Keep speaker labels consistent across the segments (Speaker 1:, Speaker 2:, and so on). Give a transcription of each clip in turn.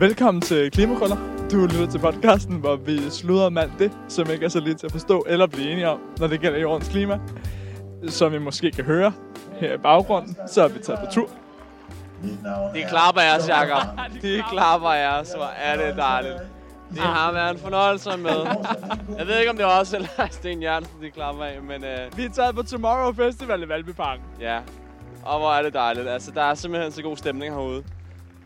Speaker 1: Velkommen til Klimakrøller. Du lytter til podcasten, hvor vi sluder om alt det, som ikke er så lidt til at forstå eller blive enige om, når det gælder jordens klima. Som I måske kan høre her i baggrunden, så er vi taget på tur.
Speaker 2: Det klapper jeg, Jacob. Det klapper jeg, så er det dejligt. Det har været en fornøjelse med. Jeg ved ikke, om det var også eller Sten Jørgensen, det klapper af, men uh,
Speaker 1: Vi er taget på Tomorrow Festival i Valbyparken.
Speaker 2: ja. Og hvor er det dejligt. Altså, der er simpelthen så god stemning herude.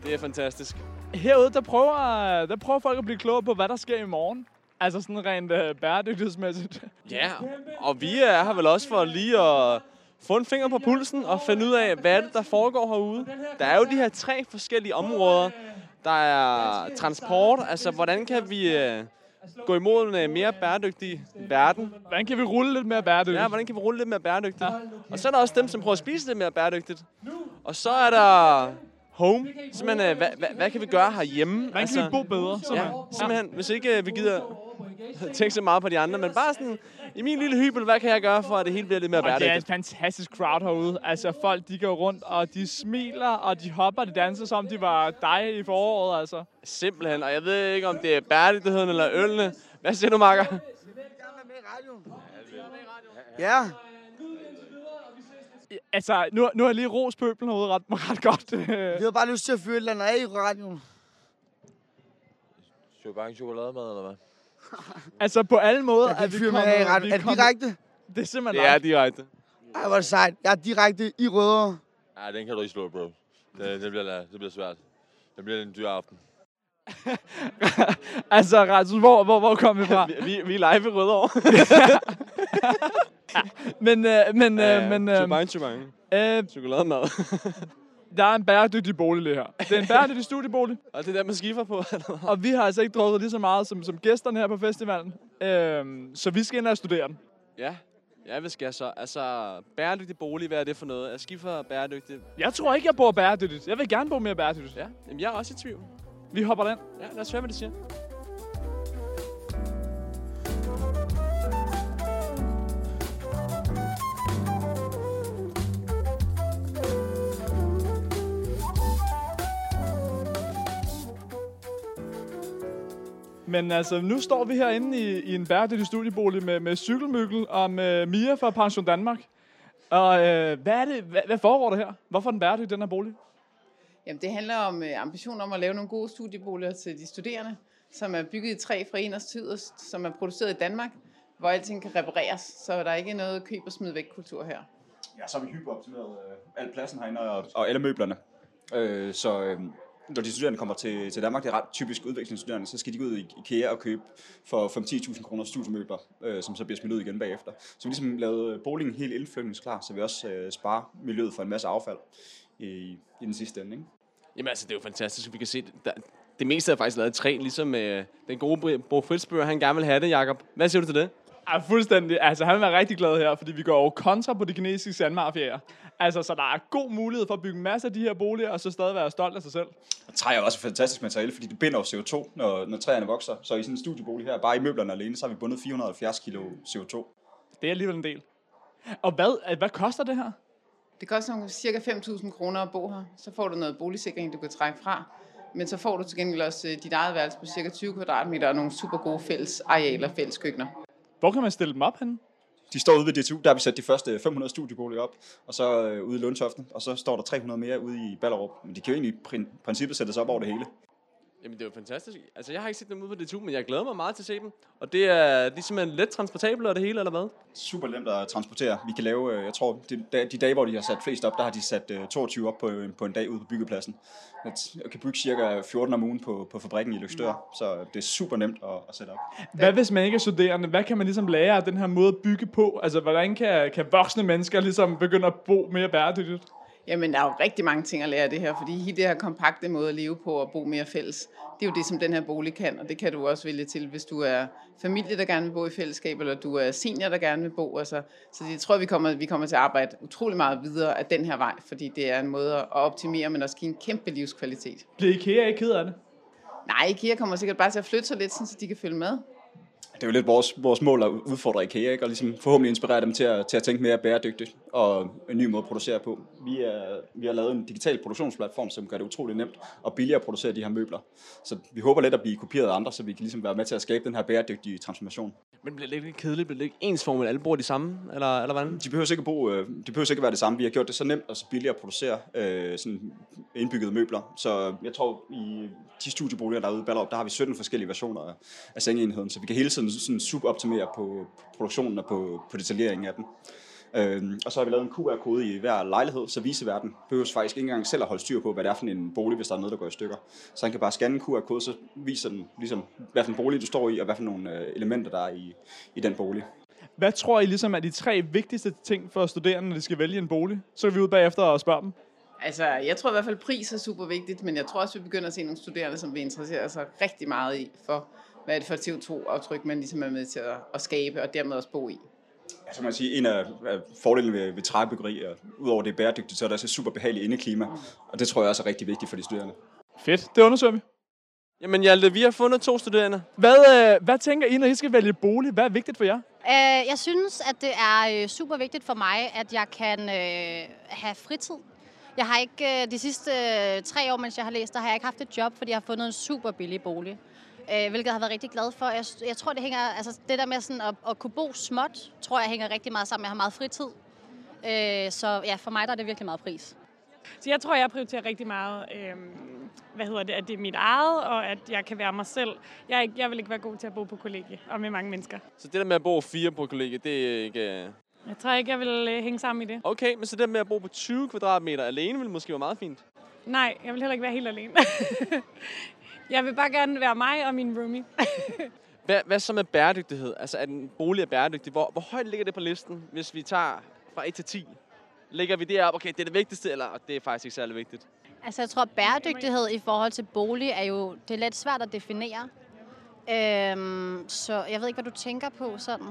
Speaker 2: Det er fantastisk.
Speaker 1: Herude, der prøver, der prøver folk at blive klogere på, hvad der sker i morgen. Altså sådan rent uh, bæredygtighedsmæssigt.
Speaker 2: Ja, og vi er her vel også for lige at få en finger på pulsen og finde ud af, hvad er det, der foregår herude. Der er jo de her tre forskellige områder. Der er transport, altså hvordan kan vi øh, gå imod en mere bæredygtig verden.
Speaker 1: Hvordan kan vi rulle lidt mere bæredygtigt?
Speaker 2: Ja, hvordan kan vi rulle lidt mere bæredygtigt? Og så er der også dem, som prøver at spise lidt mere bæredygtigt. Og så er der home. Simpelthen, øh, hvad, hvad, hvad kan vi gøre herhjemme?
Speaker 1: Hvordan kan vi bo bedre?
Speaker 2: Ja, simpelthen. Hvis ikke øh, vi gider tænke så meget på de andre, men bare sådan, i min lille hybel, hvad kan jeg gøre for, at det hele bliver lidt mere
Speaker 1: Og det er en
Speaker 2: bæredygtigt?
Speaker 1: fantastisk crowd herude. Altså folk, de går rundt, og de smiler, og de hopper, de danser, som de var dig i foråret, altså.
Speaker 2: Simpelthen, og jeg ved ikke, om det er bæredygtigheden eller ølene. Hvad siger du, Marker?
Speaker 3: Ja,
Speaker 1: Altså, nu, nu har jeg lige ros pøblen herude ret, ret godt.
Speaker 3: vi har bare lyst til at fyre et eller andet af i radioen.
Speaker 4: Skal vi bare en chokolademad, eller hvad?
Speaker 1: altså, på alle måder er
Speaker 3: kan
Speaker 1: vi kommet...
Speaker 3: af i
Speaker 1: vi
Speaker 3: radioen. Er det direkte?
Speaker 1: Det er simpelthen
Speaker 2: Det er direkte.
Speaker 3: Ej, hvor er det sejt. Jeg er direkte i Rødovre.
Speaker 4: Nej, den kan du ikke slå, bro. Det, det, bliver, det bliver svært. Det bliver en dyr aften.
Speaker 1: altså, Rasmus, hvor, hvor, hvor kom vi fra?
Speaker 2: Vi, vi, vi er live i Rødovre.
Speaker 1: men, øh, men, øh, men øh,
Speaker 2: Chubange, chubange.
Speaker 1: øh,
Speaker 2: Chokolademad.
Speaker 1: der er en bæredygtig bolig lige her. Det er en bæredygtig studiebolig,
Speaker 2: og det er der, man skiffer på.
Speaker 1: og vi har altså ikke drukket lige så meget som, som gæsterne her på festivalen. Øh, så vi skal ind og studere den.
Speaker 2: ja. Ja, hvad skal jeg så? Altså, bæredygtig bolig, hvad er det for noget? Er skiffer bæredygtig?
Speaker 1: Jeg tror ikke, jeg bor bæredygtigt. Jeg vil gerne bo mere bæredygtigt.
Speaker 2: Ja, Jamen, jeg er også i tvivl.
Speaker 1: Vi hopper den.
Speaker 2: Ja, lad os høre, hvad de siger.
Speaker 1: Men altså, nu står vi herinde i, i en bæredygtig studiebolig med, med cykelmygkel og med Mia fra Pension Danmark. Og øh, hvad er det? Hvad, hvad foregår der her? Hvorfor er den bæredygtig, den her bolig?
Speaker 5: Jamen, det handler om øh, ambition om at lave nogle gode studieboliger til de studerende, som er bygget i træ fra eners tid, som er produceret i Danmark, hvor alting kan repareres, så der er ikke noget køb og smid væk kultur her.
Speaker 6: Ja, så har vi hyperoptimeret øh, al pladsen herinde og, og alle møblerne. Øh, så øh, når de studerende kommer til, til Danmark, det er ret typisk udvekslingsstuderende, så skal de gå ud i IKEA og købe for 5-10.000 kroner studiemøbler, øh, som så bliver smidt ud igen bagefter. Så vi har ligesom lavet øh, boligen helt indflytningsklar, så vi også øh, sparer miljøet for en masse affald i, i den sidste ende. Ikke?
Speaker 2: Jamen altså, det er jo fantastisk. Vi kan se, der, det meste er faktisk lavet i træ, ligesom øh, den gode Bro- Bo Fritzbøger, han gerne vil have det, Jacob. Hvad siger du til det?
Speaker 1: Ja, fuldstændig. Altså, han være rigtig glad her, fordi vi går jo kontra på de kinesiske sandmafiaer. Altså, så der er god mulighed for at bygge masser af de her boliger, og så stadig være stolt af sig selv.
Speaker 6: Og træ er også et fantastisk materiale, fordi det binder jo CO2, når, når træerne vokser. Så i sådan en studiebolig her, bare i møblerne alene, så har vi bundet 470 kilo CO2.
Speaker 1: Det er alligevel en del. Og hvad, hvad koster det her?
Speaker 5: Det koster cirka 5.000 kroner at bo her. Så får du noget boligsikring, du kan trække fra. Men så får du til gengæld også øh, dit eget værelse på cirka 20 kvadratmeter og nogle super gode fælles arealer, fælles køkkener.
Speaker 1: Hvor kan man stille dem op henne?
Speaker 6: De står ude ved DTU, der har vi sat de første 500 studieboliger op, og så øh, ude i Lundtoften, og så står der 300 mere ude i Ballerup. Men de kan jo egentlig i prin- princippet sættes op over det hele.
Speaker 2: Jamen, det er jo fantastisk. Altså, jeg har ikke set dem ude på DTU, men jeg glæder mig meget til at se dem. Og det er, de er simpelthen let transportable og det hele, eller hvad?
Speaker 6: Super nemt at transportere. Vi kan lave, øh, jeg tror, de, de dage, hvor de har sat flest op, der har de sat øh, 22 op på, øh, på en dag ude på byggepladsen. Jeg kan bygge cirka 14 om ugen på, på fabrikken i Lykstør, så det er super nemt at, at sætte op.
Speaker 1: Hvad hvis man ikke er studerende? Hvad kan man ligesom lære af den her måde at bygge på? Altså, hvordan kan, kan voksne mennesker ligesom begynde at bo mere bæredygtigt?
Speaker 5: Jamen, der er jo rigtig mange ting at lære af det her, fordi hele det her kompakte måde at leve på og bo mere fælles, det er jo det, som den her bolig kan, og det kan du også vælge til, hvis du er familie, der gerne vil bo i fællesskab, eller du er senior, der gerne vil bo. Altså, så det tror jeg, vi kommer, vi kommer til at arbejde utrolig meget videre af den her vej, fordi det er en måde at optimere, men også give en kæmpe livskvalitet.
Speaker 1: Bliver IKEA ikke ked af det?
Speaker 5: Nej, IKEA kommer sikkert bare til at flytte sig lidt, så de kan følge med.
Speaker 6: Det er jo lidt vores, vores mål at udfordre IKEA, ikke? og ligesom forhåbentlig inspirere dem til at, til at tænke mere bæredygtigt og en ny måde at producere på. Vi, er, vi har lavet en digital produktionsplatform, som gør det utrolig nemt og billigere at producere de her møbler. Så vi håber lidt at blive kopieret af andre, så vi kan ligesom være med til at skabe den her bæredygtige transformation.
Speaker 2: Men bliver det ikke lidt kedeligt? Bliver det ikke ensformigt? Alle bruger de samme? Eller, eller hvordan?
Speaker 6: De behøver ikke, at bo, øh, de behøver ikke at være det samme. Vi har gjort det så nemt og så billigt at producere øh, sådan indbyggede møbler. Så jeg tror, i de studieboliger, der er ude i Ballerup, der har vi 17 forskellige versioner af, af sengeenheden, så vi kan hele tiden sådan suboptimere på produktionen og på, på detaljeringen af den. Øhm, og så har vi lavet en QR-kode i hver lejlighed, så viseverden behøver faktisk ikke engang selv at holde styr på, hvad det er for en bolig, hvis der er noget, der går i stykker. Så han kan bare scanne en QR-kode, så viser den ligesom, hvad for en bolig du står i, og hvad for nogle øh, elementer, der er i, i den bolig.
Speaker 1: Hvad tror I ligesom er de tre vigtigste ting for studerende, når de skal vælge en bolig? Så kan vi ud bagefter og spørge dem.
Speaker 5: Altså, jeg tror i hvert fald, pris er super vigtigt, men jeg tror også, vi begynder at se nogle studerende, som vil interessere sig rigtig meget i, for hvad er det for et CO2-aftryk, man ligesom er med til at, at skabe, og dermed også bo i.
Speaker 6: Ja, så man sige, en af, af fordelene ved, ved træbyggeri, og udover det er bæredygtigt, så er det også et super behageligt indeklima, og det tror jeg også er rigtig vigtigt for de studerende.
Speaker 1: Fedt, det undersøger vi.
Speaker 2: Jamen Hjalte, vi har fundet to studerende.
Speaker 1: Hvad, øh, hvad tænker I, når I skal vælge bolig? Hvad er vigtigt for jer?
Speaker 7: Øh, jeg synes, at det er øh, super vigtigt for mig, at jeg kan øh, have fritid. Jeg har ikke øh, de sidste øh, tre år, mens jeg har læst, der har jeg ikke haft et job, fordi jeg har fundet en super billig bolig. Øh, hvilket jeg har været rigtig glad for. Jeg, jeg tror, det hænger, altså det der med sådan at, at kunne bo småt, tror jeg hænger rigtig meget sammen. Jeg har meget fritid. Øh, så ja, for mig der er det virkelig meget pris.
Speaker 8: Så jeg tror, jeg prioriterer rigtig meget, øh, hvad hedder det, at det er mit eget, og at jeg kan være mig selv. Jeg, ikke, jeg vil ikke være god til at bo på kollegie og med mange mennesker.
Speaker 2: Så det der med at bo fire på kollegiet, det er ikke... øh,
Speaker 8: Jeg tror ikke, jeg vil øh, hænge sammen i det.
Speaker 2: Okay, men så det der med at bo på 20 kvadratmeter alene, vil måske være meget fint.
Speaker 8: Nej, jeg vil heller ikke være helt alene. jeg vil bare gerne være mig og min roomie.
Speaker 2: Hvad, hvad så med bæredygtighed? Altså, at en bolig er bæredygtig. Hvor, hvor højt ligger det på listen, hvis vi tager fra 1 til 10? Ligger vi derop, okay, det er det vigtigste, eller det er faktisk ikke særlig vigtigt?
Speaker 7: Altså jeg tror, bæredygtighed i forhold til bolig er jo det er lidt svært at definere. Øhm, så jeg ved ikke, hvad du tænker på sådan.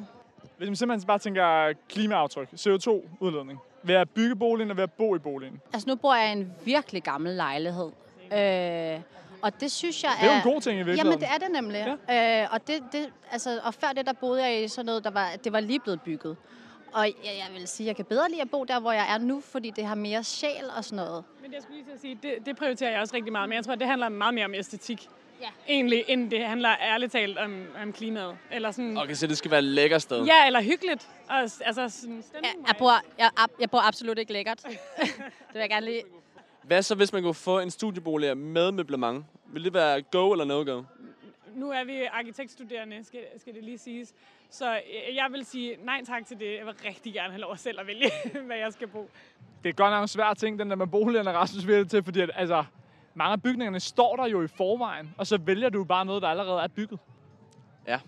Speaker 1: Hvis man simpelthen bare tænker klimaaftryk, CO2-udledning, ved at bygge boligen og ved at bo i boligen.
Speaker 7: Altså nu bor jeg i en virkelig gammel lejlighed. Øh, og det synes jeg
Speaker 1: Det er jo en god ting i virkeligheden.
Speaker 7: Jamen det er det nemlig. Ja. Øh, og, det, det, altså, og før det, der boede jeg i sådan noget, der var, det var lige blevet bygget. Og jeg, jeg vil sige, jeg kan bedre lide at bo der, hvor jeg er nu, fordi det har mere sjæl og sådan noget.
Speaker 8: Men jeg skulle lige til at sige, det, det prioriterer jeg også rigtig meget, men jeg tror, det handler meget mere om æstetik.
Speaker 7: Ja.
Speaker 8: Egentlig, end det handler ærligt talt om, om klimaet. Eller sådan,
Speaker 2: Okay, så det skal være et lækkert sted.
Speaker 8: Ja, eller hyggeligt. Og, altså, sådan stemning.
Speaker 7: Jeg, jeg, bor, jeg, jeg bor absolut ikke lækkert. det vil jeg gerne lige.
Speaker 2: Hvad så, hvis man kunne få en studiebolig med møblement? Vil det være go eller no-go?
Speaker 8: Nu er vi arkitektstuderende, skal, skal det lige siges. Så øh, jeg vil sige nej tak til det. Jeg vil rigtig gerne have lov selv at vælge, hvad jeg skal bo.
Speaker 1: Det er godt nok en svær ting, den der med boligerne, Rasmus vil til, fordi at, altså, mange af bygningerne står der jo i forvejen, og så vælger du bare noget, der allerede er bygget.
Speaker 2: Ja.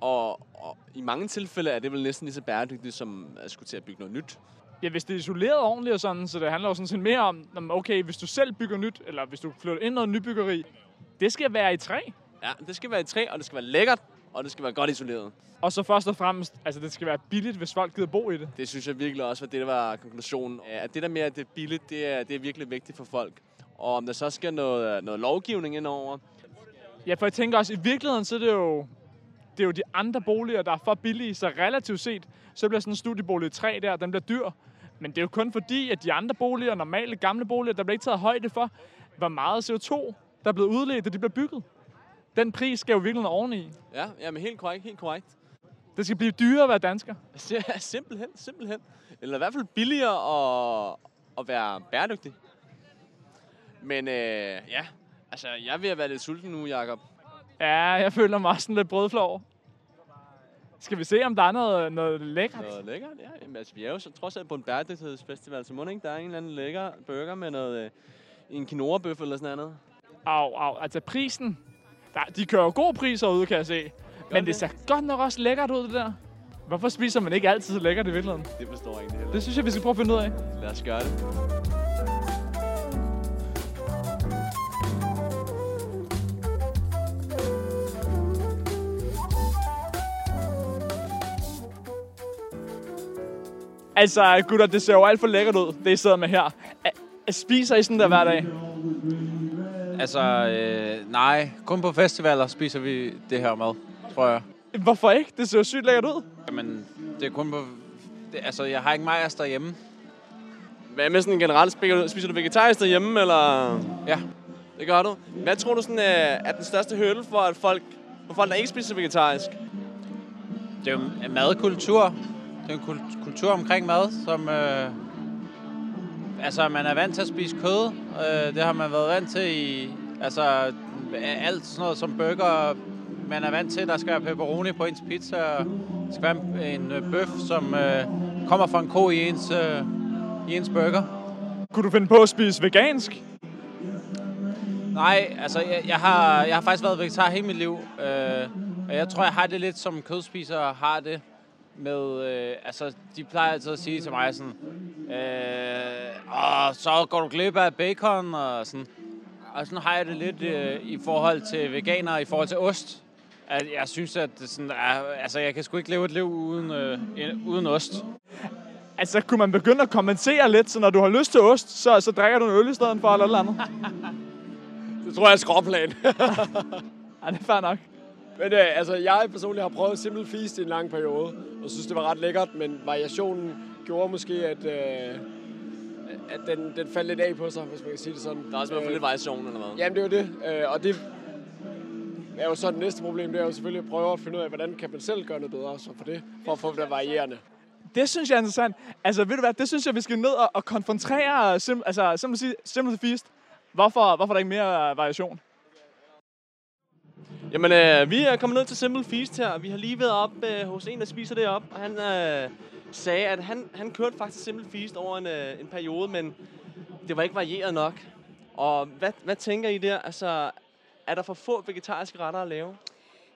Speaker 2: Og, og i mange tilfælde er det vel næsten lige så bæredygtigt, som at skulle til at bygge noget nyt.
Speaker 1: Ja, hvis det er isoleret ordentligt og sådan, så det handler jo sådan set mere om, okay, hvis du selv bygger nyt, eller hvis du flytter ind i noget nybyggeri, det skal være i træ.
Speaker 2: Ja, det skal være i træ, og det skal være lækkert, og det skal være godt isoleret.
Speaker 1: Og så først og fremmest, altså det skal være billigt, hvis folk gider bo i det.
Speaker 2: Det synes jeg virkelig også var det, der var konklusionen. At det der med, at det er billigt, det er, det er virkelig vigtigt for folk. Og om der så skal noget, noget lovgivning indover,
Speaker 1: Ja, for jeg tænker også, i virkeligheden, så er det jo, det er jo de andre boliger, der er for billige, så relativt set, så bliver sådan en studiebolig i træ der, den bliver dyr. Men det er jo kun fordi, at de andre boliger, normale gamle boliger, der bliver ikke taget højde for, hvor meget CO2, der er blevet udledt, da de bliver bygget. Den pris skal jo virkelig oveni.
Speaker 2: ja, ja men helt korrekt, helt korrekt.
Speaker 1: Det skal blive dyrere at være dansker.
Speaker 2: Ja, simpelthen, simpelthen. Eller i hvert fald billigere at, at være bæredygtig. Men øh, ja, altså jeg er ved at være lidt sulten nu, Jacob.
Speaker 1: Ja, jeg føler mig også sådan lidt brødflov. Skal vi se, om der er noget, noget lækkert?
Speaker 2: Noget lækkert, ja. Jamen, altså, vi er jo så trods alt på en bæredygtighedsfestival, så må ikke, der er en eller anden lækker burger med noget, øh, en quinoa-bøf eller sådan noget.
Speaker 1: Au, au. Altså prisen, der, de kører jo gode priser ud, kan jeg se. Men det
Speaker 2: det?
Speaker 1: ser godt nok også lækkert ud, det der. Hvorfor spiser man ikke altid så lækkert i virkeligheden?
Speaker 2: Det forstår jeg egentlig heller.
Speaker 1: Det synes jeg, vi skal prøve at finde ud af.
Speaker 2: Lad os gøre det.
Speaker 1: Altså, gutter, det ser jo alt for lækkert ud, det I sidder med her. Spiser I sådan der hver dag?
Speaker 9: Altså, øh, nej. Kun på festivaler spiser vi det her mad, tror jeg.
Speaker 1: Hvorfor ikke? Det ser jo sygt lækkert ud.
Speaker 9: Jamen, det er kun på... Det, altså, jeg har ikke majers derhjemme.
Speaker 2: Hvad med sådan generelt? Spiser du, spiser du vegetarisk derhjemme, eller?
Speaker 9: Ja.
Speaker 2: Det gør du. Hvad tror du sådan, øh, er den største hurdle for, at folk, for folk, der ikke spiser vegetarisk?
Speaker 9: Det er jo en madkultur. Det er en kul- kultur omkring mad, som... Øh, altså, man er vant til at spise kød. Øh, det har man været vant til i... Altså, alt sådan noget som burger. Man er vant til, at der skal være pepperoni på ens pizza. Og der skal være en, en øh, bøf, som øh, kommer fra en ko i ens, øh, i ens burger.
Speaker 1: Kunne du finde på at spise vegansk?
Speaker 9: Nej, altså jeg, jeg, har, jeg har faktisk været vegetar hele mit liv. Øh, og jeg tror, jeg har det lidt som kødspisere har det. Med, øh, altså, de plejer altid at sige til mig sådan, øh, Åh, så går du glip af bacon og sådan. Og sådan har jeg det lidt øh, i forhold til veganere, i forhold til ost. At jeg synes, at det sådan, er, altså, jeg kan sgu ikke leve et liv uden, øh, en- uden ost.
Speaker 1: Altså, kunne man begynde at kommentere lidt, så når du har lyst til ost, så, så drikker du en øl i stedet for, eller noget andet?
Speaker 10: Det tror jeg er skråplan.
Speaker 1: Ja, det er fair nok.
Speaker 10: Men øh, altså, jeg personligt har prøvet Simple Feast i en lang periode, og synes, det var ret lækkert, men variationen gjorde måske, at, øh, at den, den faldt lidt af på sig, hvis man kan sige det sådan.
Speaker 2: Der er også været for lidt variation, eller hvad?
Speaker 10: Jamen, det er jo det. Øh, og det er jo så det næste problem, det er jo selvfølgelig at prøve at finde ud af, hvordan kan man selv gøre noget bedre så for det, for at få det varierende.
Speaker 1: Det synes jeg er interessant. Altså, ved du hvad, det synes jeg, vi skal ned og, og konfrontere, sim, altså, simpelthen sige, simpelthen feast. Hvorfor, hvorfor er der ikke mere øh, variation?
Speaker 2: Jamen, øh, vi er kommet ned til Simple Feast her. Vi har lige været op øh, hos en, der spiser det op, og han øh, sagde, at han, han kørte faktisk Simple Feast over en, øh, en periode, men det var ikke varieret nok. Og hvad, hvad tænker I der? Altså, er der for få vegetariske retter at lave?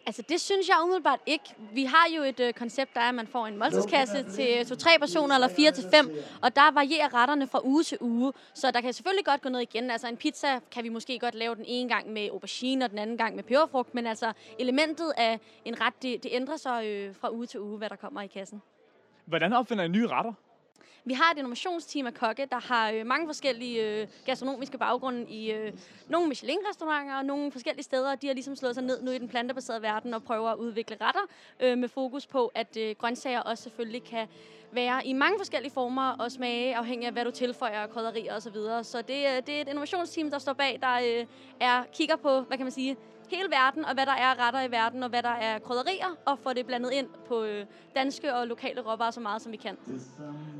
Speaker 11: Altså, det synes jeg umiddelbart ikke. Vi har jo et øh, koncept, der er, at man får en måltidskasse til to-tre personer, eller fire til fem, og der varierer retterne fra uge til uge. Så der kan selvfølgelig godt gå noget igen. Altså, en pizza kan vi måske godt lave den ene gang med aubergine, og den anden gang med peberfrugt, men altså, elementet af en ret, det, det ændrer sig øh, fra uge til uge, hvad der kommer i kassen.
Speaker 1: Hvordan opfinder I nye retter?
Speaker 11: Vi har et innovationsteam af kokke, der har øh, mange forskellige øh, gastronomiske baggrunde i øh, nogle Michelin-restauranter og nogle forskellige steder. De har ligesom slået sig ned nu i den plantebaserede verden og prøver at udvikle retter øh, med fokus på, at øh, grøntsager også selvfølgelig kan være i mange forskellige former og smage, afhængig af hvad du tilføjer af krydderier osv. Så, videre. så det, øh, det er et innovationsteam, der står bag, der øh, er, kigger på, hvad kan man sige, hele verden, og hvad der er retter i verden, og hvad der er krydderier, og få det blandet ind på øh, danske og lokale råvarer så meget, som vi kan.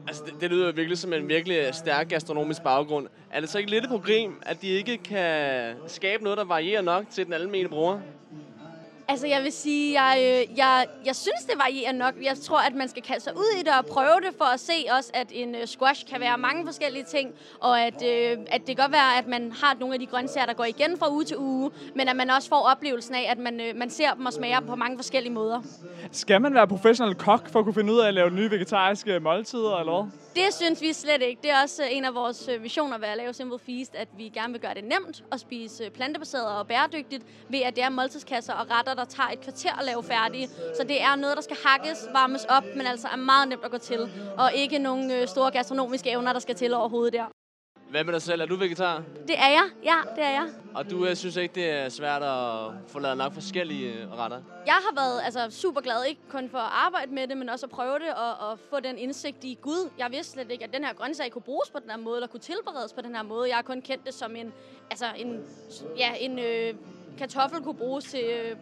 Speaker 2: Altså, det, det lyder virkelig som en virkelig øh, stærk gastronomisk baggrund. Er det så ikke lidt et problem, at de ikke kan skabe noget, der varierer nok til den almindelige bruger?
Speaker 11: Altså, jeg vil sige, jeg, øh, jeg, jeg synes, det varierer nok. Jeg tror, at man skal kaste sig ud i det og prøve det, for at se også, at en øh, squash kan være mange forskellige ting, og at, øh, at det kan godt være, at man har nogle af de grøntsager, der går igen fra uge til uge, men at man også får oplevelsen af, at man, øh, man ser dem og smager dem på mange forskellige måder.
Speaker 1: Skal man være professionel kok for at kunne finde ud af at lave nye vegetariske måltider, eller hvad?
Speaker 11: Det synes vi slet ikke. Det er også øh, en af vores visioner ved at lave Simple Feast, at vi gerne vil gøre det nemt at spise plantebaseret og bæredygtigt, ved at det er måltidskasser og retter, der tager et kvarter at lave færdige. Så det er noget, der skal hakkes, varmes op, men altså er meget nemt at gå til. Og ikke nogen øh, store gastronomiske evner, der skal til overhovedet der.
Speaker 2: Hvad med dig selv? Er du vegetar?
Speaker 11: Det er jeg. Ja, det er jeg.
Speaker 2: Og du øh, synes ikke, det er svært at få lavet nok forskellige øh, retter?
Speaker 11: Jeg har været altså, super glad, ikke kun for at arbejde med det, men også at prøve det og, og få den indsigt i, gud, jeg vidste slet ikke, at den her grøntsag kunne bruges på den her måde, eller kunne tilberedes på den her måde. Jeg har kun kendt det som en, altså en, ja, en øh, kartoffel kunne bruges til, øh,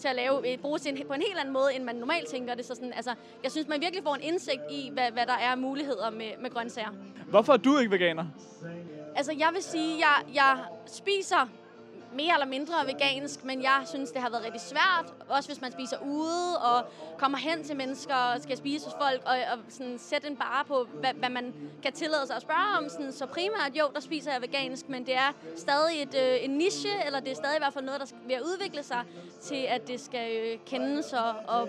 Speaker 11: til at lave, øh, bruges til en, på en helt anden måde, end man normalt tænker det. Så sådan, altså, jeg synes, man virkelig får en indsigt i, hvad, hvad der er af muligheder med, med grøntsager.
Speaker 1: Hvorfor er du ikke veganer?
Speaker 11: Altså, jeg vil sige, jeg, jeg spiser mere eller mindre vegansk, men jeg synes, det har været rigtig svært. Også hvis man spiser ude og kommer hen til mennesker og skal spise hos folk og, og sådan sætte en bare på, hvad, hvad man kan tillade sig at spørge om. Sådan, så primært, jo, der spiser jeg vegansk, men det er stadig et, øh, en niche, eller det er stadig i hvert fald noget, der skal ved at udvikle sig til, at det skal øh, kendes og, og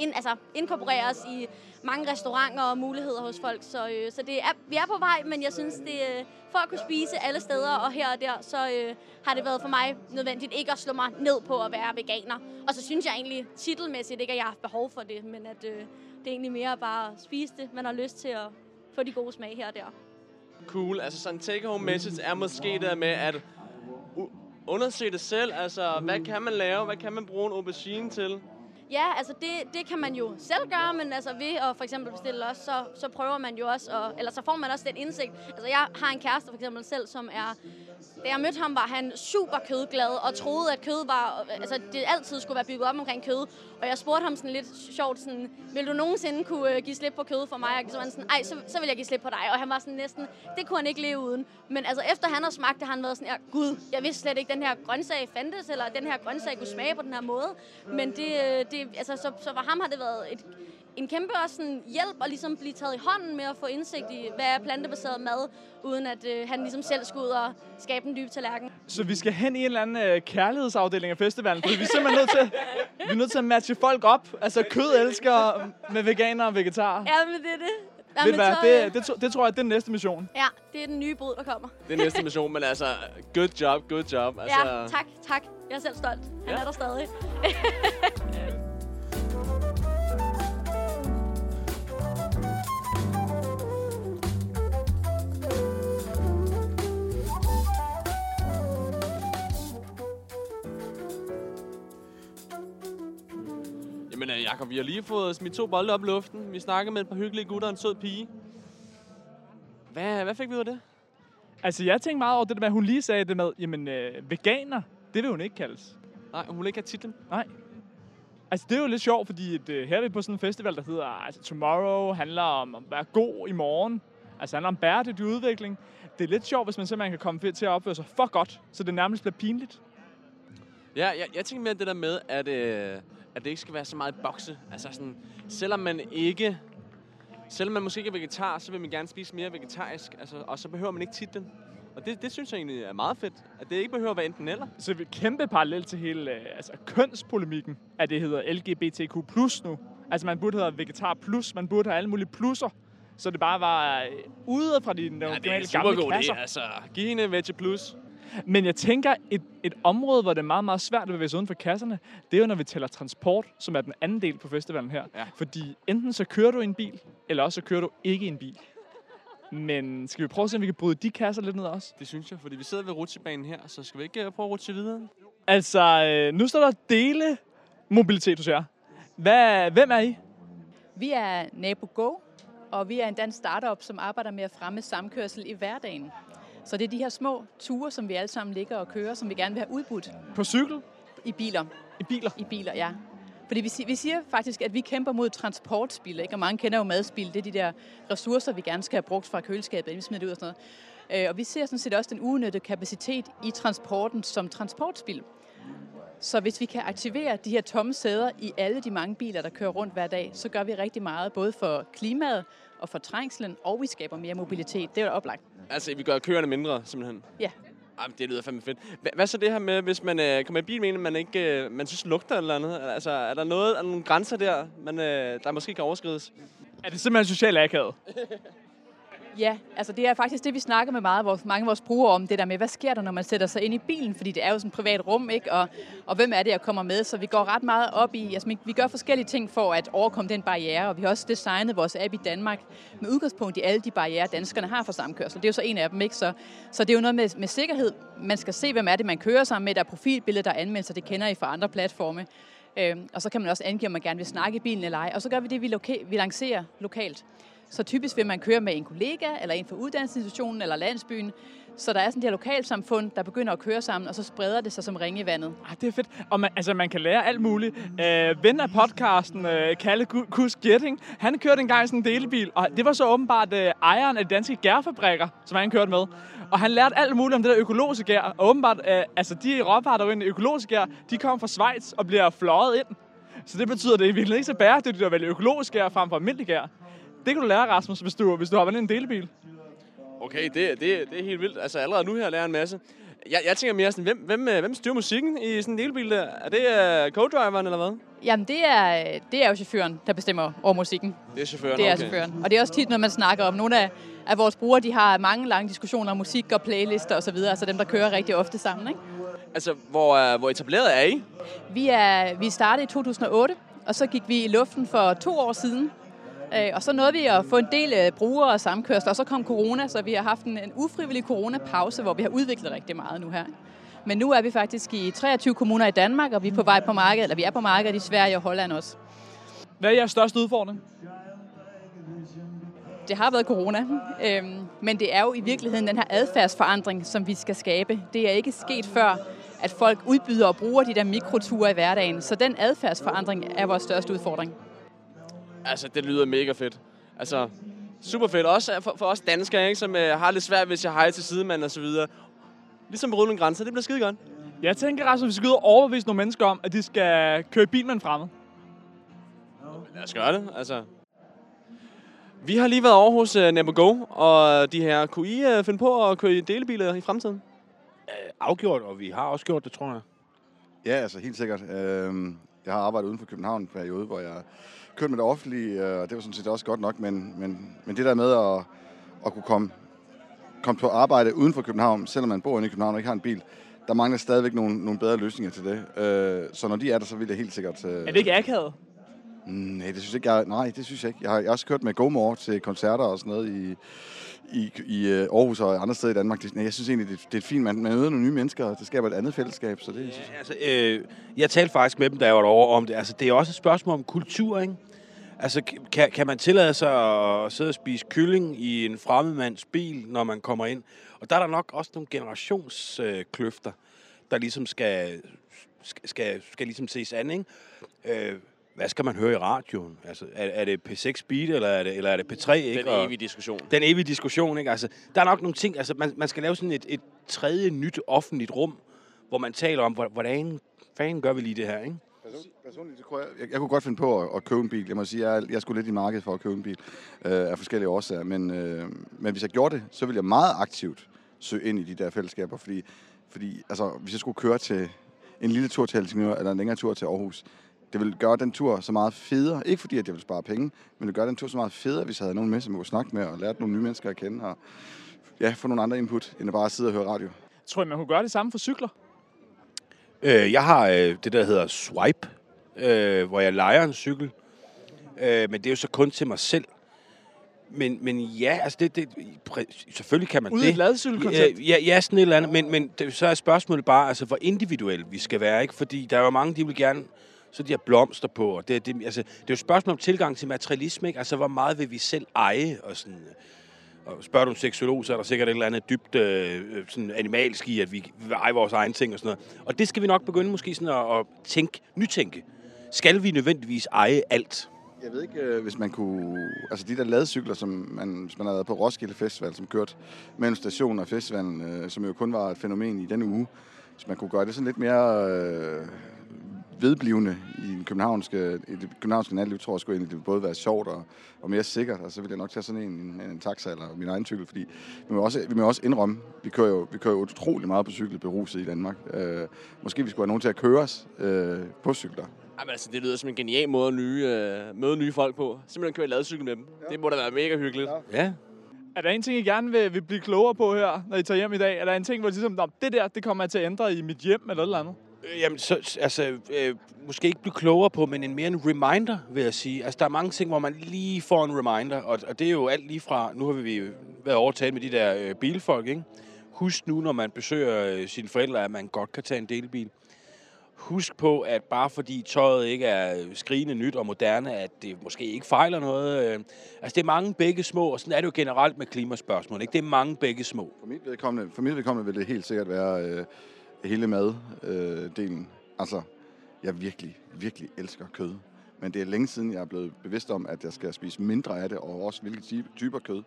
Speaker 11: ind, altså, inkorporeres i mange restauranter og muligheder hos folk. Så, øh, så det er, vi er på vej, men jeg synes, det øh, for at kunne spise alle steder og her og der, så øh, har det været for mig nødvendigt ikke at slå mig ned på at være veganer. Og så synes jeg egentlig titelmæssigt ikke, at jeg har haft behov for det, men at øh, det er egentlig mere bare at spise det, man har lyst til at få de gode smag her og der.
Speaker 2: Cool. Altså sådan take home message er måske der med at undersøge det selv. Altså, hvad kan man lave? Hvad kan man bruge en aubergine til?
Speaker 11: Ja, altså det, det kan man jo selv gøre, men altså ved at for eksempel bestille os, så, så prøver man jo også, at, eller så får man også den indsigt. Altså jeg har en kæreste for eksempel selv, som er, da jeg mødte ham, var han super kødglad og troede, at kød var, altså det altid skulle være bygget op omkring kød. Og jeg spurgte ham sådan lidt sjovt, sådan, vil du nogensinde kunne øh, give slip på kød for mig? Og så var han sådan, ej, så, så vil jeg give slip på dig. Og han var sådan næsten, det kunne han ikke leve uden. Men altså efter han har smagt det, har han været sådan, her, gud, jeg vidste slet ikke, den her grøntsag fandtes, eller den her grøntsag kunne smage på den her måde. Men det, øh, det det altså, så, så for ham har det været et, en kæmpe også sådan hjælp at ligesom blive taget i hånden med at få indsigt i, hvad er plantebaseret mad, uden at øh, han ligesom selv skulle ud og skabe en dyb tallerken.
Speaker 1: Så vi skal hen i en eller anden øh, kærlighedsafdeling af festivalen, fordi vi er simpelthen nødt til, vi er nødt til at matche folk op. Altså kød elsker med veganer og vegetarer.
Speaker 11: Ja, men det er det.
Speaker 1: Ved du hvad, det, det, det, det tror jeg, det er den næste mission.
Speaker 11: Ja, det er den nye brud, der kommer.
Speaker 2: Det er næste mission, men altså, good job, good job. Altså,
Speaker 11: Ja, tak, tak. Jeg er selv stolt. Han
Speaker 2: Ja.
Speaker 11: er der stadig.
Speaker 2: Jamen, øh, Jacob, vi har lige fået smidt to bolde op i luften. Vi snakkede med et par hyggelige gutter og en sød pige. Hvad, hvad fik vi ud af det?
Speaker 1: Altså, jeg tænkte meget over det der med, at hun lige sagde det med, jamen, øh, veganer, det vil hun ikke kaldes.
Speaker 2: Nej, hun vil ikke have titlen.
Speaker 1: Nej. Altså, det er jo lidt sjovt, fordi at, øh, her er vi på sådan en festival, der hedder altså, Tomorrow, handler om at være god i morgen. Altså, handler om bæredygtig udvikling. Det er lidt sjovt, hvis man simpelthen kan komme til at opføre sig for godt, så det nærmest bliver pinligt.
Speaker 2: Ja, jeg, jeg tænker mere det der med, at, øh, at det ikke skal være så meget bokse. Altså sådan, selvom man ikke... Selvom man måske ikke er vegetar, så vil man gerne spise mere vegetarisk, altså, og så behøver man ikke titlen. Og det, det synes jeg egentlig er meget fedt, at det ikke behøver at være enten eller.
Speaker 1: Så vi kæmpe parallel til hele øh, altså, kønspolemikken, at det hedder LGBTQ plus nu. Altså, man burde hedde vegetar plus, man burde have alle mulige plusser. Så det bare var øh, ude fra de
Speaker 2: Ja, det er
Speaker 1: gamle
Speaker 2: god
Speaker 1: kasser.
Speaker 2: idé, altså. Giv hende Veggie Plus.
Speaker 1: Men jeg tænker, et, et område, hvor det er meget, meget svært at bevæge sig uden for kasserne, det er jo, når vi tæller transport, som er den anden del på festivalen her.
Speaker 2: Ja.
Speaker 1: Fordi enten så kører du i en bil, eller også så kører du ikke i en bil. Men skal vi prøve at se, om vi kan bryde de kasser lidt ned også?
Speaker 2: Det synes jeg, fordi vi sidder ved rutsjebanen her, så skal vi ikke øh, prøve at rutsche videre?
Speaker 1: Altså, øh, nu står der dele mobilitet hos jer. Hvad, hvem er I?
Speaker 12: Vi er Nabo Go, og vi er en dansk startup, som arbejder med at fremme samkørsel i hverdagen. Så det er de her små ture, som vi alle sammen ligger og kører, som vi gerne vil have udbudt.
Speaker 1: På cykel?
Speaker 12: I biler.
Speaker 1: I biler?
Speaker 12: I biler, ja. Fordi vi, vi siger faktisk, at vi kæmper mod transportspil, ikke? og mange kender jo madspil. Det er de der ressourcer, vi gerne skal have brugt fra køleskabet, vi smider det ud og sådan noget. Øh, Og vi ser sådan set også den uudnyttede kapacitet i transporten som transportspil. Så hvis vi kan aktivere de her tomme sæder i alle de mange biler, der kører rundt hver dag, så gør vi rigtig meget, både for klimaet og for trængslen, og vi skaber mere mobilitet. Det er jo oplagt.
Speaker 2: Altså, vi gør køerne mindre, simpelthen.
Speaker 12: Ja.
Speaker 2: Jamen, det lyder fandme fedt. Hva- Hvad så det her med, hvis man øh, kommer i bil med en, man ikke øh, man synes lugter eller andet? Altså, er der noget, er der nogle grænser der, man, øh, der måske kan overskrides?
Speaker 1: Er det simpelthen socialt akavet?
Speaker 12: Ja, altså det er faktisk det, vi snakker med meget vores, mange af vores brugere om, det der med, hvad sker der, når man sætter sig ind i bilen, fordi det er jo sådan et privat rum, ikke? Og, og hvem er det, jeg kommer med? Så vi går ret meget op i, altså vi- vi gør forskellige ting for at overkomme den barriere, og vi har også designet vores app i Danmark med udgangspunkt i alle de barriere, danskerne har for samkørsel. Det er jo så en af dem, ikke? Så, så det er jo noget med, med sikkerhed. Man skal se, hvem er det, man kører sammen med. Der er profilbilleder, der er anmeldelser, det kender I fra andre platforme. Øhm, og så kan man også angive, om man gerne vil snakke i bilen eller ej. Og så gør vi det, vi, loka- vi lancerer lokalt. Så typisk vil man køre med en kollega, eller en fra uddannelsesinstitutionen, eller landsbyen. Så der er sådan de her lokalsamfund, der begynder at køre sammen, og så spreder det sig som ringe i vandet.
Speaker 1: Ah, det er fedt. Og man, altså, man kan lære alt muligt. Øh, ven af podcasten, øh, Kalle Kus Getting, han kørte engang i sådan en delebil, og det var så åbenbart øh, ejeren af de danske gærfabrikker, som han kørte med. Og han lærte alt muligt om det der økologiske gær. Og åbenbart, øh, altså de råvarer, der var inde i økologisk gær, de kommer fra Schweiz og bliver fløjet ind. Så det betyder, at det er virkelig ikke så bæredygtigt at vælge økologisk gær frem for almindelig gær. Det kan du lære, Rasmus, hvis du, hvis du har været i en delebil.
Speaker 2: Okay, det, det, det er helt vildt. Altså, allerede nu her lærer en masse. Jeg, jeg tænker mere sådan, hvem, hvem, øh, hvem styrer musikken i sådan en delbil der? Er det uh, co-driveren eller hvad?
Speaker 12: Jamen, det er, det er jo chaufføren, der bestemmer over musikken.
Speaker 2: Det er chaufføren,
Speaker 12: Det er
Speaker 2: okay.
Speaker 12: chaufføren. Og det er også tit noget, man snakker om. Nogle af, af vores brugere, de har mange lange diskussioner om musik og playlister osv., altså dem, der kører rigtig ofte sammen. Ikke?
Speaker 2: Altså, hvor, uh, hvor etableret er I?
Speaker 12: Vi, er, vi startede i 2008, og så gik vi i luften for to år siden. Øh, Og så nåede vi at få en del øh, brugere og samkørsler, og så kom corona, så vi har haft en, en ufrivillig coronapause, hvor vi har udviklet rigtig meget nu her. Men nu er vi faktisk i 23 kommuner i Danmark, og vi er på vej på markedet, eller vi er på markedet i Sverige og Holland også.
Speaker 1: Hvad er jeres største udfordring?
Speaker 12: Det har været corona, øhm, men det er jo i virkeligheden den her adfærdsforandring, som vi skal skabe. Det er ikke sket før, at folk udbyder og bruger de der mikroture i hverdagen. Så den adfærdsforandring er vores største udfordring.
Speaker 2: Altså, det lyder mega fedt. Altså, super fedt. Også for, for os danskere, ikke, som øh, har lidt svært, hvis jeg hej til sidemanden og så videre. Ligesom rydde nogle grænser, det bliver skide godt.
Speaker 1: Jeg tænker, Rasmus, vi skal ud og overbevise nogle mennesker om, at de skal køre bil med en fremmed.
Speaker 2: Lad os gøre det, altså. Vi har lige været over hos uh, Go, og de her, kunne I uh, finde på at køre i delebiler i fremtiden?
Speaker 13: afgjort, og vi har også gjort det, tror jeg.
Speaker 14: Ja, altså helt sikkert. Øhm, Jeg har arbejdet uden for København en periode, hvor jeg kørte med det offentlige, øh, og det var sådan set også godt nok, men, men, men det der med at, at kunne komme, komme på arbejde uden for København, selvom man bor inde i København og ikke har en bil, der mangler stadigvæk nogle, nogle bedre løsninger til det. Øh, Så når de er der, så vil jeg helt sikkert... øh,
Speaker 1: Er det ikke akavet?
Speaker 14: Nej, det synes jeg ikke. Jeg, nej, det synes jeg ikke. Jeg har, jeg har også kørt med GoMore til koncerter og sådan noget i, i, i øh, Aarhus og andre steder i Danmark. Det, jeg synes egentlig, det, det er fint. Man, man møder nogle nye mennesker, og det skaber et andet fællesskab. Så det, synes jeg.
Speaker 13: Altså, øh, jeg talte faktisk med dem, da jeg var derovre om det. Altså, det er også et spørgsmål om kultur, ikke? Altså, kan, kan man tillade sig at sidde og spise kylling i en fremmedmands bil, når man kommer ind? Og der er der nok også nogle generationskløfter, der ligesom skal, skal, skal, skal ligesom ses an, ikke? Øh, hvad skal man høre i radioen? Altså, er, er det P6 Beat, eller er det, eller er det P3? Ikke?
Speaker 2: Den
Speaker 13: Og-
Speaker 2: evige diskussion.
Speaker 13: Den evige diskussion, ikke? Altså, der er nok nogle ting, altså man, man skal lave sådan et, et tredje nyt offentligt rum, hvor man taler om, hvor- hvordan fanden gør vi lige det her, ikke?
Speaker 14: Personligt, så kunne jeg, jeg, jeg kunne godt finde på at, at købe en bil. Jeg må sige, jeg, er- jeg er sgu lidt i markedet for at købe en bil øh, af forskellige årsager. Men, øh, men hvis jeg gjorde det, så ville jeg meget aktivt søge ind i de der fællesskaber. Fordi, fordi altså, hvis jeg skulle køre til en lille tur til Helsingør, eller en længere tur til Aarhus, det ville gøre den tur så meget federe. Ikke fordi, at jeg ville spare penge, men det ville gøre den tur så meget federe, hvis jeg havde nogen med, som jeg kunne snakke med, og lært nogle nye mennesker at kende, og ja, få nogle andre input, end at bare sidde og høre radio.
Speaker 1: Tror I, man kunne gøre det samme for cykler?
Speaker 13: Øh, jeg har øh, det, der hedder Swipe, øh, hvor jeg leger en cykel. Øh, men det er jo så kun til mig selv. Men, men ja, altså det, det, selvfølgelig kan man
Speaker 1: Ude
Speaker 13: det.
Speaker 1: et ladecykelkoncept?
Speaker 13: Ja, ja, ja, sådan et eller andet. Men, men det, så er spørgsmålet bare, altså, hvor individuelt vi skal være. ikke? Fordi der er jo mange, de vil gerne så de har blomster på. Og det, det, altså, det er jo et spørgsmål om tilgang til materialisme. Ikke? Altså, hvor meget vil vi selv eje? Og sådan, og spørger du en seksolog, så er der sikkert et eller andet dybt øh, øh sådan animalsk i, at vi vil eje vores egen ting og sådan noget. Og det skal vi nok begynde måske sådan at, at tænke, nytænke. Skal vi nødvendigvis eje alt?
Speaker 14: Jeg ved ikke, øh, hvis man kunne... Altså de der ladecykler, som man, hvis man har været på Roskilde Festival, som kørt mellem stationen og festivalen, øh, som jo kun var et fænomen i den uge. Hvis man kunne gøre det sådan lidt mere øh, vedblivende i, den københavnske, i det københavnske natteliv, tror jeg sgu egentlig, det ville både være sjovt og, og mere sikkert. Og så ville jeg nok tage sådan en, en, en taxa eller min egen cykel, fordi vi må også, vi må også indrømme, vi kører, jo, vi kører jo utrolig meget på cykel beruset i Danmark. Øh, måske vi skulle have nogen til at køre os øh, på cykler.
Speaker 2: Jamen, altså, det lyder som en genial måde at nye, øh, møde nye folk på. Simpelthen køre i ladecykel med dem. Ja. Det må da være mega hyggeligt.
Speaker 13: Ja.
Speaker 1: Er der en ting, I gerne vil, vil blive klogere på her, når I tager hjem i dag? Er der en ting, hvor I ligesom, "Nå, det der, det kommer jeg til at ændre i mit hjem eller et eller andet?
Speaker 13: Øh, jamen, så, altså, øh, måske ikke blive klogere på, men en mere en reminder, vil jeg sige. Altså, der er mange ting, hvor man lige får en reminder, og, og det er jo alt lige fra, nu har vi været overtaget med de der øh, bilfolk, ikke? Husk nu, når man besøger øh, sine forældre, at man godt kan tage en delbil. Husk på, at bare fordi tøjet ikke er øh, skrigende nyt og moderne, at det måske ikke fejler noget. Øh, altså, det er mange begge små, og sådan er det jo generelt med klimaspørgsmål, ikke? Det er mange begge små.
Speaker 14: For mit vedkommende, for mit vedkommende vil det helt sikkert være øh, hele maddelen. Øh, altså, jeg virkelig, virkelig elsker kød. Men det er længe siden, jeg er blevet bevidst om, at jeg skal spise mindre af det, og også hvilke typer kød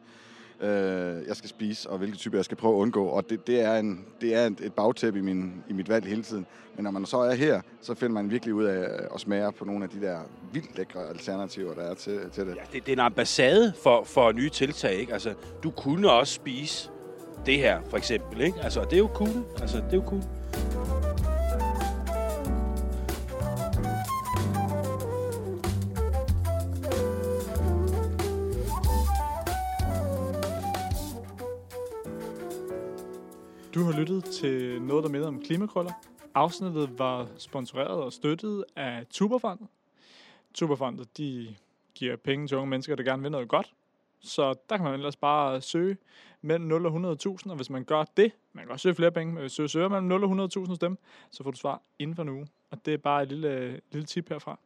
Speaker 14: øh, jeg skal spise, og hvilke typer jeg skal prøve at undgå. Og det, det er, en, det er et, et bagtæppe i, min, i mit valg hele tiden. Men når man så er her, så finder man virkelig ud af øh, at smage på nogle af de der vildt lækre alternativer, der er til, til det.
Speaker 13: Ja, det, det er en ambassade for, for nye tiltag, ikke? Altså, du kunne også spise det her, for eksempel, ikke? Altså, det er jo cool. Altså, det er jo cool.
Speaker 1: Lyttet til noget, der minder om klimakrøller. Afsnittet var sponsoreret og støttet af Tuberfondet. Tuberfondet, de giver penge til unge mennesker, der gerne vil noget godt. så der kan man ellers bare søge mellem 0 og 100.000, og hvis man gør det, man kan også søge flere penge, men hvis du søger mellem 0 og 100.000 hos dem, så får du svar inden for en uge. Og det er bare et lille, lille tip herfra.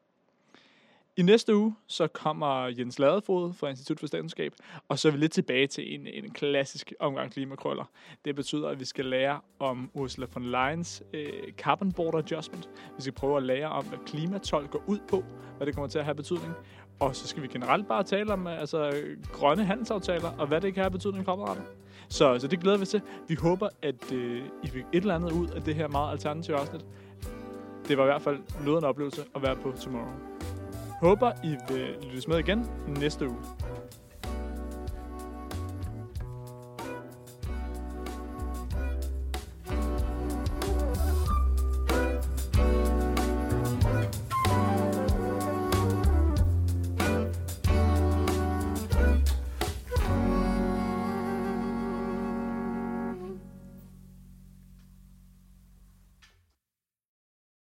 Speaker 1: I næste uge, så kommer Jens Ladefod fra Institut for Statskundskab, og så er vi lidt tilbage til en, en klassisk omgang klimakrøller. Det betyder, at vi skal lære om Ursula von Leyens øh, Carbon Border Adjustment. Vi skal prøve at lære om, hvad klimatol går ud på, hvad det kommer til at have betydning. Og så skal vi generelt bare tale om øh, altså, grønne handelsaftaler, og hvad det kan have betydning fremadrettet. Så, så det glæder vi til. Vi håber, at øh, I fik et eller andet ud af det her meget alternative afsnit. Det var i hvert fald noget en oplevelse at være på Tomorrow. Håber, I vil lyttes med igen næste uge.